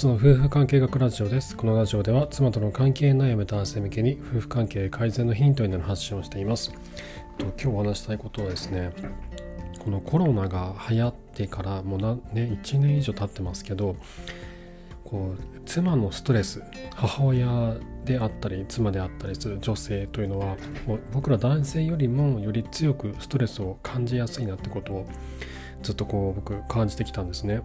初の夫婦関係学ラジオです。このラジオでは妻との関係悩む男性向けに夫婦関係改善のヒントになる発信をしています。と今日お話したいことはですね、このコロナが流行ってからもうな、ね、1年以上経ってますけど、こう妻のストレス母親であったり妻であったりする女性というのはもう僕ら男性よりもより強くストレスを感じやすいなってことをずっとこう僕感じてきたんですね。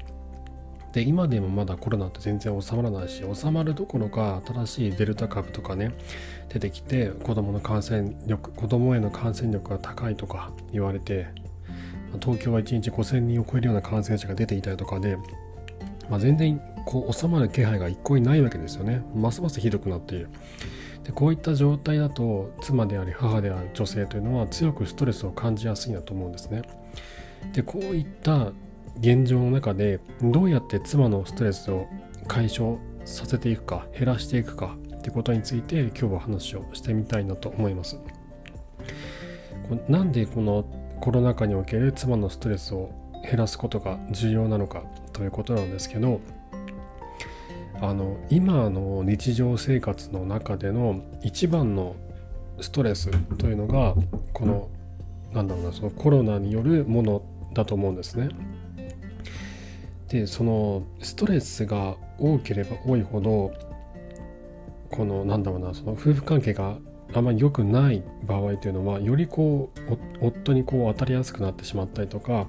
で今でもまだコロナって全然収まらないし収まるどころか新しいデルタ株とかね出てきて子供の感染力子供への感染力が高いとか言われて東京は1日5000人を超えるような感染者が出ていたりとかで、まあ、全然こう収まる気配が一向にないわけですよね。ますますひどくなっている。でこういった状態だと妻であり母である女性というのは強くストレスを感じやすいなと思うんですね。でこういった現状の中でどうやって妻のストレスを解消させていくか減らしていくかってことについて今日は話をしてみたいなと思いますなんでこのコロナ禍における妻のストレスを減らすことが重要なのかということなんですけどあの今の日常生活の中での一番のストレスというのがこのなんだろうなそのコロナによるものだと思うんですね。でそのストレスが多ければ多いほどこのなんだろうなその夫婦関係があまり良くない場合というのはよりこう夫にこう当たりやすくなってしまったりとか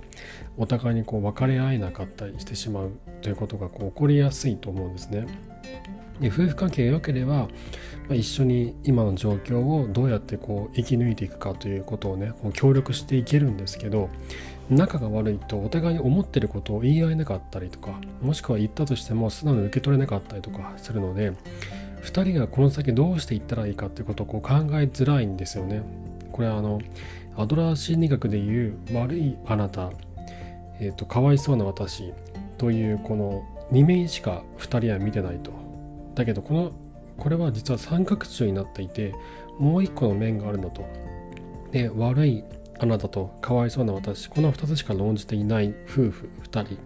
お互いにこう分かり合えなかったりしてしまうということがこう起こりやすいと思うんですね。で夫婦関係が良ければ、まあ、一緒に今の状況をどうやってこう生き抜いていくかということをねこう協力していけるんですけど仲が悪いとお互いに思ってることを言い合えなかったりとかもしくは言ったとしても素直に受け取れなかったりとかするので2人がこの先どうしていったらいいかっていうことをこう考えづらいんですよね。これはあのアドラー心理学でいう悪いあなた、えーと、かわいそうな私というこの2面しか2人は見てないと。だけどこのこれは実は三角柱になっていてもう一個の面があるんだと。で悪いあなたとかわいそうな私この2つしか論じていない夫婦2人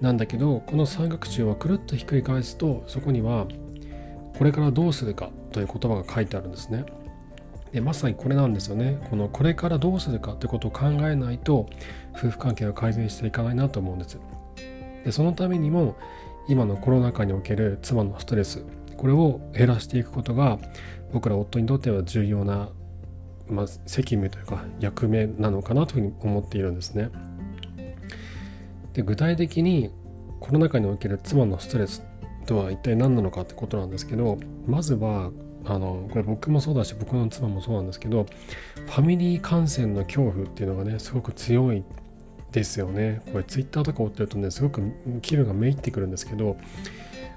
なんだけどこの三角柱をくるっとひっくり返すとそこにはこれからどうするかという言葉が書いてあるんですね。でまさにこれなんですよね。このこれからどうするかということを考えないと夫婦関係は改善していかないなと思うんです。でそのためにも今のコロナ禍における妻のストレスこれを減らしていくことが僕ら夫にとっては重要なまあ、責務というか役目なのかなというふうに思っているんですね。で具体的にコロナ禍における妻のストレスとは一体何なのかってことなんですけどまずはあのこれ僕もそうだし僕の妻もそうなんですけどファミリー感染の恐怖っていうのがねすごく強いですよねこれツイッターとか追ってるとねすごく気分がめいってくるんですけど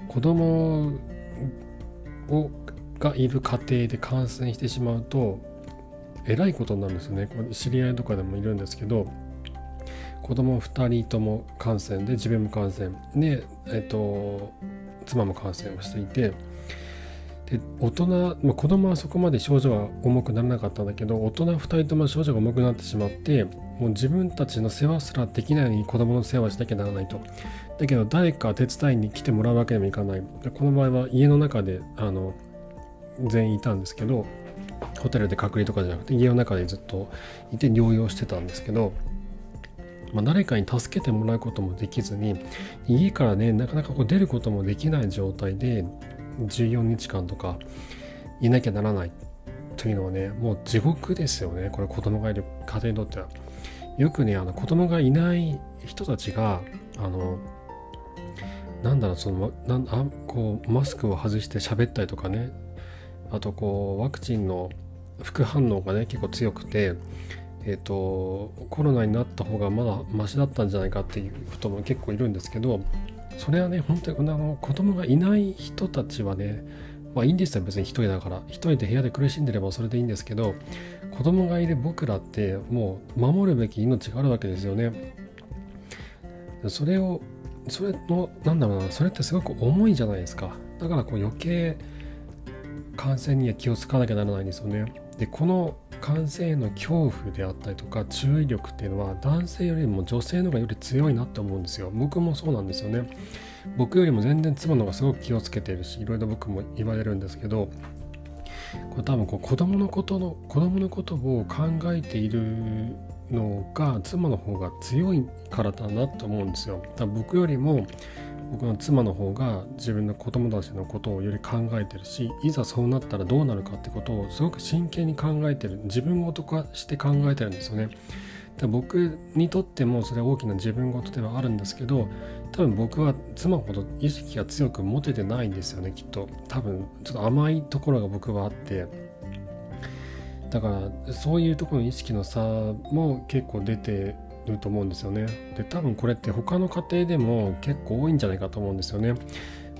子供をがいる家庭で感染してしまうとえらいことなんですよね知り合いとかでもいるんですけど子供2人とも感染で自分も感染。で、えっと、妻も感染をしていてで大人、まあ、子供はそこまで症状は重くならなかったんだけど大人2人とも症状が重くなってしまってもう自分たちの世話すらできないのに子供の世話しなきゃならないと。だけど誰か手伝いに来てもらうわけにもいかない。この場合は家の中であの全員いたんですけどホテルで隔離とかじゃなくて家の中でずっといて療養してたんですけど、まあ、誰かに助けてもらうこともできずに家からねなかなかこう出ることもできない状態で14日間とかいなきゃならないというのはねもう地獄ですよねこれ子供がいる家庭にとっては。よくねあの子供がいない人たちがあのなんだろうそのなんあこうマスクを外して喋ったりとかねあとこうワクチンの副反応がね結構強くてえーと、コロナになった方がまだマシだったんじゃないかっていう人も結構いるんですけどそれはね本当にあの子供がいない人たちはねまあいいんですよ別に一人だから。一人で部屋で苦しんでればそれでいいんですけど子供がいる僕らってもう守るべき命があるわけですよね。それをそれのなんだろうなそれってすごく重いじゃないですか。だからこう余計感染には気をつかなきゃならないんですよね。でこの感染への恐怖であったりとか注意力っていうのは男性よりも女性の方がより強いなって思うんですよ僕もそうなんですよね僕よりも全然妻の方がすごく気をつけているしいろいろ僕も言われるんですけどこれ多分こう子供のことの子供のことを考えているのが妻の方が強いからだなと思うんですよ。僕よりも僕の妻の方が自分の子供たちのことをより考えてるしいざそうなったらどうなるかってことをすごく真剣に考えてる。自分ごと化して考えてるんですよね。で僕にとってもそれは大きな自分事ではあるんですけど多分僕は妻ほど意識が強く持ててないんですよねきっと。多分ちょっと甘いところが僕はあって。だからそういうところの意識の差も結構出てると思うんですよね。で多分これって他の家庭でも結構多いんじゃないかと思うんですよね。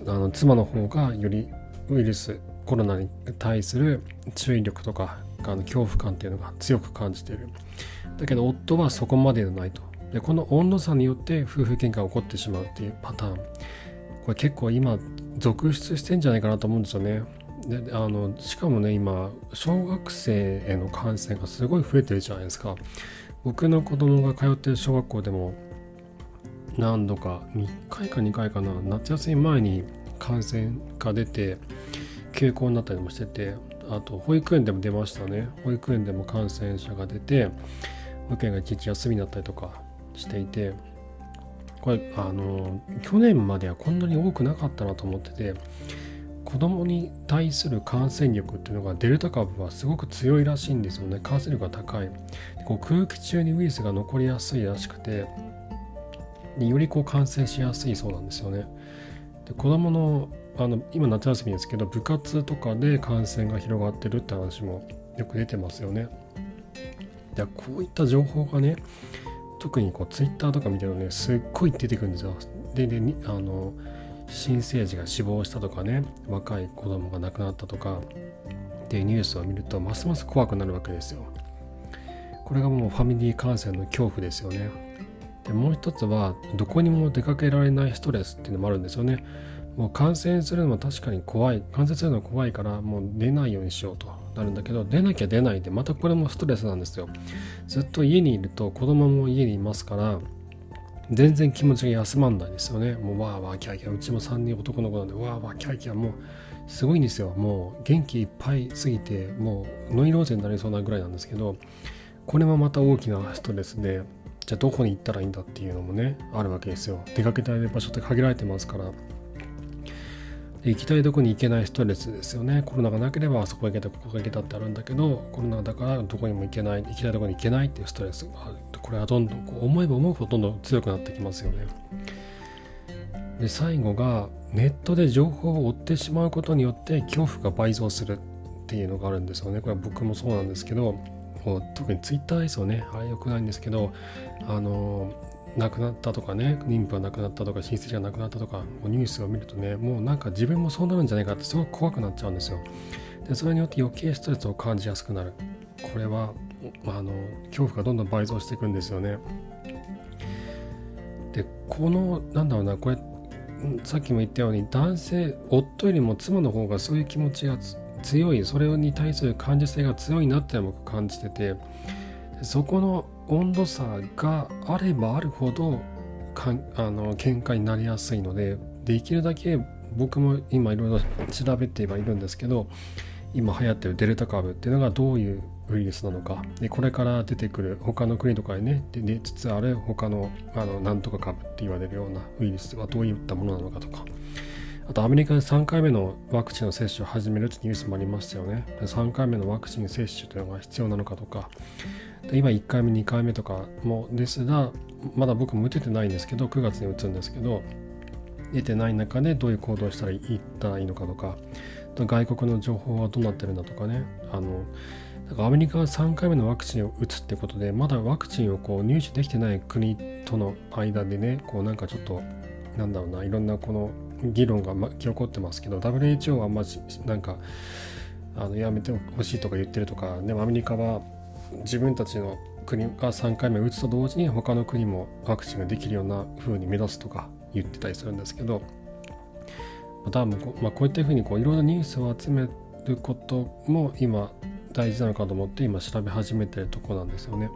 あの妻の方がよりウイルスコロナに対する注意力とかあの恐怖感っていうのが強く感じている。だけど夫はそこまででないと。でこの温度差によって夫婦喧嘩が起こってしまうっていうパターン。これ結構今続出してんじゃないかなと思うんですよね。であのしかもね今小学生への感染がすごい増えてるじゃないですか。僕の子供が通ってる小学校でも何度か1回か2回かな夏休み前に感染が出て休校になったりもしててあと保育園でも出ましたね。保育園でも感染者が出て保育園が一日休みになったりとかしていてこれあの去年まではこんなに多くなかったなと思ってて子供に対する感染力っていうのがデルタ株はすごく強いらしいんですよね。感染力が高い。こう空気中にウイルスが残りやすいらしくてよりこう感染しやすいそうなんですよね。で子供のあの今夏休みですけど部活とかで感染が広がってるって話もよく出てますよね。でこういった情報がね特にこうツイッターとか見てるとねすっごい出てくるんですよ。でであの新生児が死亡したとかね若い子供が亡くなったとか。っていうニュースを見るとますます怖くなるわけですよ。これがもうファミリー感染の恐怖ですよね。でもう一つはどこにも出かけられないストレスっていうのもあるんですよね。もう感染するのは確かに怖い感染するのは怖いからもう出ないようにしようとなるんだけど出なきゃ出ないでまたこれもストレスなんですよ。ずっと家にいると子供も家にいますから全然気持ちが休まんないですよね。もうわーわーキャーキャー。うちも3人男の子なんでわーわーキャーキャー。もうすごいんですよ。もう元気いっぱいすぎてもうノイローゼになりそうなぐらいなんですけどこれもまた大きなストレスでじゃあどこに行ったらいいんだっていうのもねあるわけですよ。出かけたい場所って限られてますから。行きたいとこに行けないストレスですよね。コロナがなければあそこ行けたここ行けたってあるんだけどコロナだからどこにも行けない行きたいとこに行けないっていうストレスがある。とこれはどんどんこう思えば思うほどどんどん強くなってきますよね。で最後がネットで情報を追ってしまうことによって恐怖が倍増するっていうのがあるんですよね。これは僕もそうなんですけど特にツイッターですよね。あれ良くないんですけどあの亡くなったとかね妊婦が亡くなったとか親戚が亡くなったとかニュースを見るとねもうなんか自分もそうなるんじゃないかってすごく怖くなっちゃうんですよ。でそれによって余計ストレスを感じやすくなる。これはあの恐怖がどんどん倍増していくんですよね。でこのなんだろうなこれさっきも言ったように男性夫よりも妻の方がそういう気持ちが強いそれに対する感受性が強いなって僕感じててそこの温度差があればあるほどかあの喧嘩になりやすいのでできるだけ僕も今いろいろ調べてはいるんですけど今流行ってるデルタ株っていうのがどういうウイルスなのか。でこれから出てくる他の国とかにね出つつある他のあのなんとか株って言われるようなウイルスはどういったものなのかとか。あとアメリカで3回目のワクチンの接種を始めるってニュースもありましたよね。3回目のワクチン接種というのが必要なのかとか。で今1回目2回目とかもですがまだ僕も打ててないんですけど9月に打つんですけど出てない中でどういう行動をしたらいったらいいのかとか。と外国の情報はどうなってるんだとかね。あのだからアメリカは3回目のワクチンを打つってことでまだワクチンをこう入手できてない国との間でねこうなんかちょっとなんだろうないろんなこの議論が巻き起こってますけど WHO はまじなんかあのやめてほしいとか言ってるとかでもアメリカは自分たちの国が3回目打つと同時に他の国もワクチンができるような風に目指すとか言ってたりするんですけど多分こ,、まあ、こういったふうにこういろんなニュースを集めることも今大事なのかと思って今調べ始めてるとこなんですよね。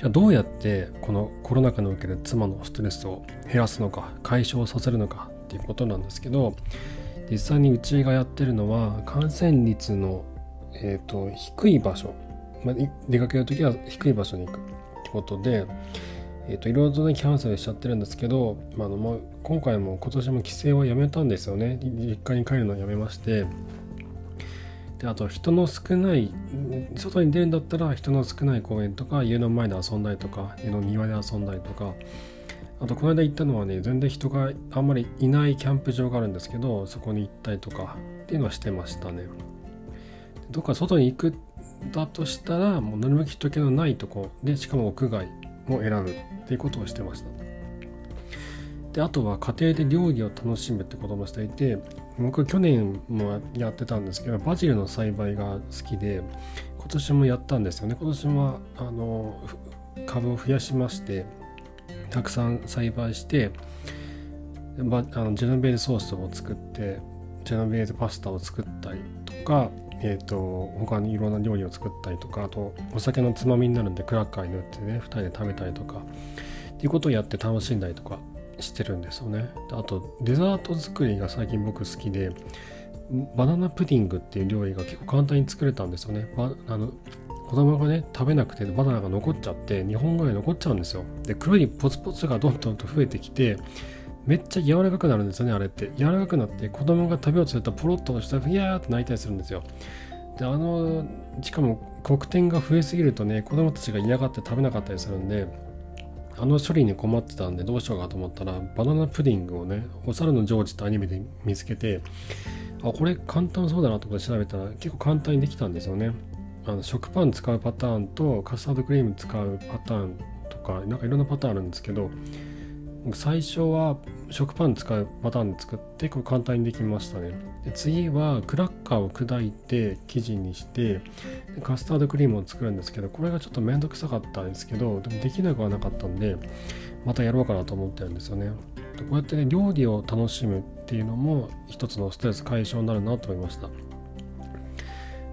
じゃあどうやってこのコロナ禍における妻のストレスを減らすのか解消させるのかっていうことなんですけど実際にうちがやってるのは感染率の、えーと、低い場所、まあ、出かける時は低い場所に行くってことで、えーと、いろいろとねキャンセルしちゃってるんですけど、まあ、あのもう今回も今年も帰省はやめたんですよね。実家に帰るのをやめまして。であと人の少ない外に出るんだったら人の少ない公園とか家の前で遊んだりとか家の庭で遊んだりとか。あとこの間行ったのはね全然人があんまりいないキャンプ場があるんですけどそこに行ったりとかっていうのはしてましたね。どっか外に行くだとしたらもう何も人気のないとこでしかも屋外を選ぶっていうことをしてました。であとは家庭で料理を楽しむってこともしていて僕去年もやってたんですけどバジルの栽培が好きで今年もやったんですよね。今年もあの株を増やしましてたくさん栽培してバあのジェノベーゼソースを作ってジェノベーゼパスタを作ったりとか、えーと、他にいろんな料理を作ったりとかあとお酒のつまみになるんでクラッカーに塗ってね2人で食べたりとかっていうことをやって楽しんだりとかしてるんですよね。あとデザート作りが最近僕好きでバナナプディングっていう料理が結構簡単に作れたんですよね。あの子供がね食べなくてバナナが残っちゃって日本語に残っちゃうんですよ。で黒いポツポツがどんどんと増えてきてめっちゃ柔らかくなるんですよねあれって。柔らかくなって子供が食べようとするとポロッとしたらふやーって泣いたりするんですよ。であのしかも黒点が増えすぎるとね子供たちが嫌がって食べなかったりするんであの処理に困ってたんでどうしようかと思ったらバナナプディングをねお猿のジョージってアニメで見つけてあこれ簡単そうだなと思って調べたら結構簡単にできたんですよね。あの食パン使うパターンとカスタードクリーム使うパターンとかなんかいろんなパターンあるんですけど最初は食パン使うパターンで作ってこれ簡単にできましたね。で次はクラッカーを砕いて生地にしてカスタードクリームを作るんですけどこれがちょっとめんどくさかったんですけどでもできなくはなかったんでまたやろうかなと思ってるんですよね。こうやってね料理を楽しむっていうのも一つのストレス解消になるなと思いました。で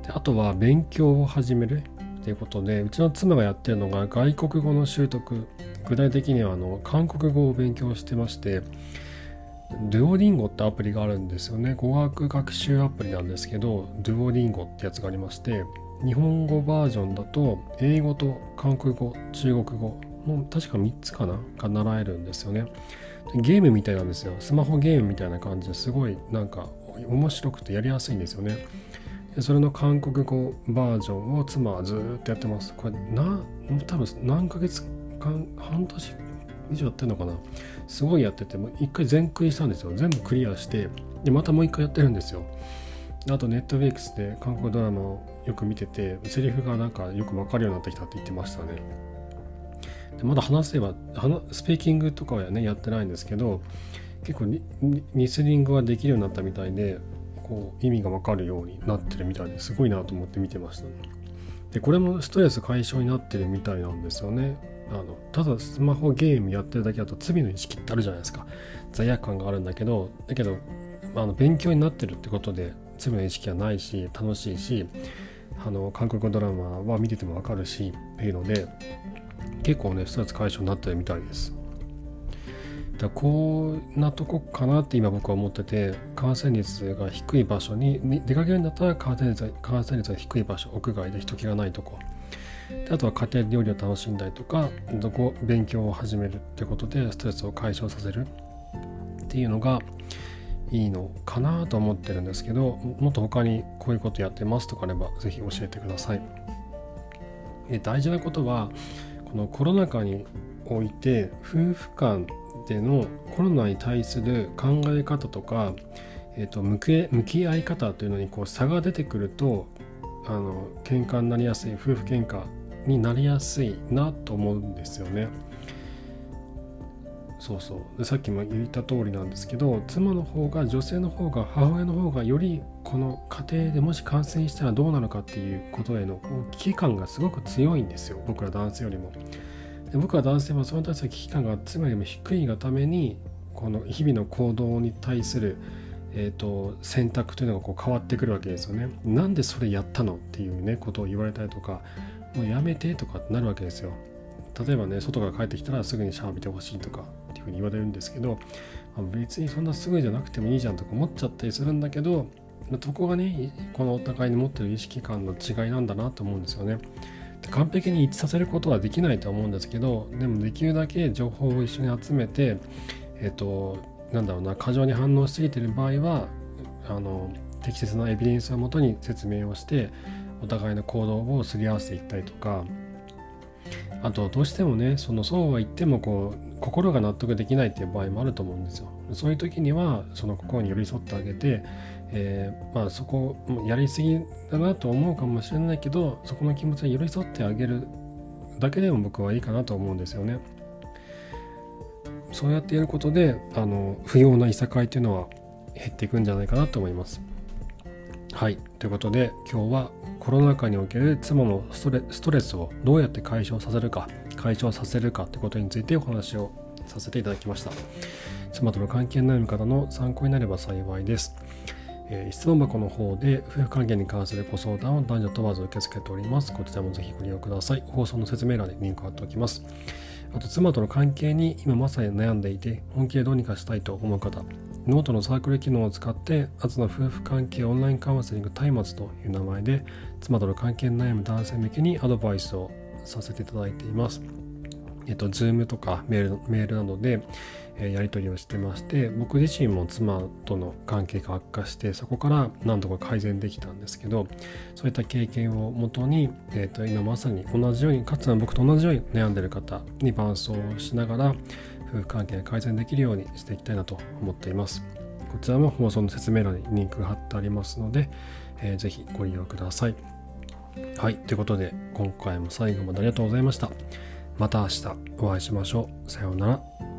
あとは勉強を始める。っていうことでうちの妻がやってるのが外国語の習得。具体的にはあの韓国語を勉強してましてデュオリンゴってアプリがあるんですよね。語学学習アプリなんですけどデュオリンゴってやつがありまして日本語バージョンだと英語と韓国語中国語の確か3つかなが習えるんですよね。ゲームみたいなんですよ。スマホゲームみたいな感じですごいなんか面白くてやりやすいんですよね。それの韓国語バージョンを妻はずっとやってます。これな、多分何ヶ月間、半年以上やってるのかな？すごいやってて、も一回全クリしたんですよ。全部クリアして、で、またもう一回やってるんですよ。あと、ネットフリックスで韓国ドラマをよく見てて、セリフがなんかよくわかるようになってきたって言ってましたね。でまだ話せば、スピーキングとかはね、やってないんですけど、結構リスニングはできるようになったみたいで、こう意味がわかるようになってるみたいですごいなと思って見てました、ね、でこれもストレス解消になってるみたいなんですよねあのただスマホゲームやってるだけだと罪の意識ってあるじゃないですか。罪悪感があるんだけどだけどあの勉強になってるってことで罪の意識はないし楽しいしあの韓国ドラマは見ててもわかるしっていうので結構ねストレス解消になってるみたいです。だこんなとこかなって今僕は思ってて感染率が低い場所に出かけるんだったら感染率感染率が低い場所屋外で人気がないとこ。であとは家庭料理を楽しんだりとかどこ勉強を始めるってことでストレスを解消させるっていうのがいいのかなと思ってるんですけどもっと他にこういうことやってますとかあれば是非教えてください。で大事なことはこのコロナ禍において夫婦間でのコロナに対する考え方とか、えーと、向け向き合い方というのにこう差が出てくるとあの喧嘩になりやすい夫婦喧嘩になりやすいなと思うんですよね。そうそうさっきも言った通りなんですけど妻の方が女性の方が母親の方がよりこの家庭でもし感染したらどうなのかっていうことへの危機感がすごく強いんですよ僕ら男性よりも。で僕は男性はその対する危機感が妻よりも低いがためにこの日々の行動に対する、えーと、選択というのがこう変わってくるわけですよね。なんでそれやったのっていうねことを言われたりとかもうやめてとかってなるわけですよ。例えばね外から帰ってきたらすぐにシャワー浴びてほしいとかっていうふうに言われるんですけど、まあ、別にそんなすぐじゃなくてもいいじゃんとか思っちゃったりするんだけどまそこがねこのお互いに持ってる意識感の違いなんだなと思うんですよね。完璧に一致させることはできないと思うんですけどでもできるだけ情報を一緒に集めてえっ、となんだろうな過剰に反応しすぎてる場合はあの適切なエビデンスをもとに説明をしてお互いの行動をすり合わせていったりとかあとどうしてもねそのそうは言ってもこう心が納得できないっていう場合もあると思うんですよ。そういう時にはその心に寄り添ってあげて、えー、まあそこやりすぎだなと思うかもしれないけどそこの気持ちに寄り添ってあげるだけでも僕はいいかなと思うんですよね。そうやってやることであの不要ないさかいっていうのは減っていくんじゃないかなと思います。はいということで今日はコロナ禍における妻のストレストレスをどうやって解消させるか解消させるかってことについてお話をさせていただきました。妻との関係に悩む方の参考になれば幸いです、えー、質問箱の方で夫婦関係に関するご相談を男女問わず受け付けております。こちらもぜひご利用ください。放送の説明欄にリンクを貼っておきます。あと妻との関係に今まさに悩んでいて本気でどうにかしたいと思う方ノートのサークル機能を使ってアツの夫婦関係オンラインカウンセリング松明という名前で妻との関係に悩む男性向けにアドバイスをさせていただいています。えっと、Zoom とかメールメールなどで、えやり取りをしてまして僕自身も妻との関係が悪化してそこから何とか改善できたんですけどそういった経験をもとに、えっと、今まさに同じようにかつて僕と同じように悩んでいる方に伴走しながら夫婦関係が改善できるようにしていきたいなと思っていますこちらも放送の説明欄にリンクが貼ってありますので、えー、ぜひご利用ください。はいということで今回も最後までありがとうございました。また明日お会いしましょう。さようなら。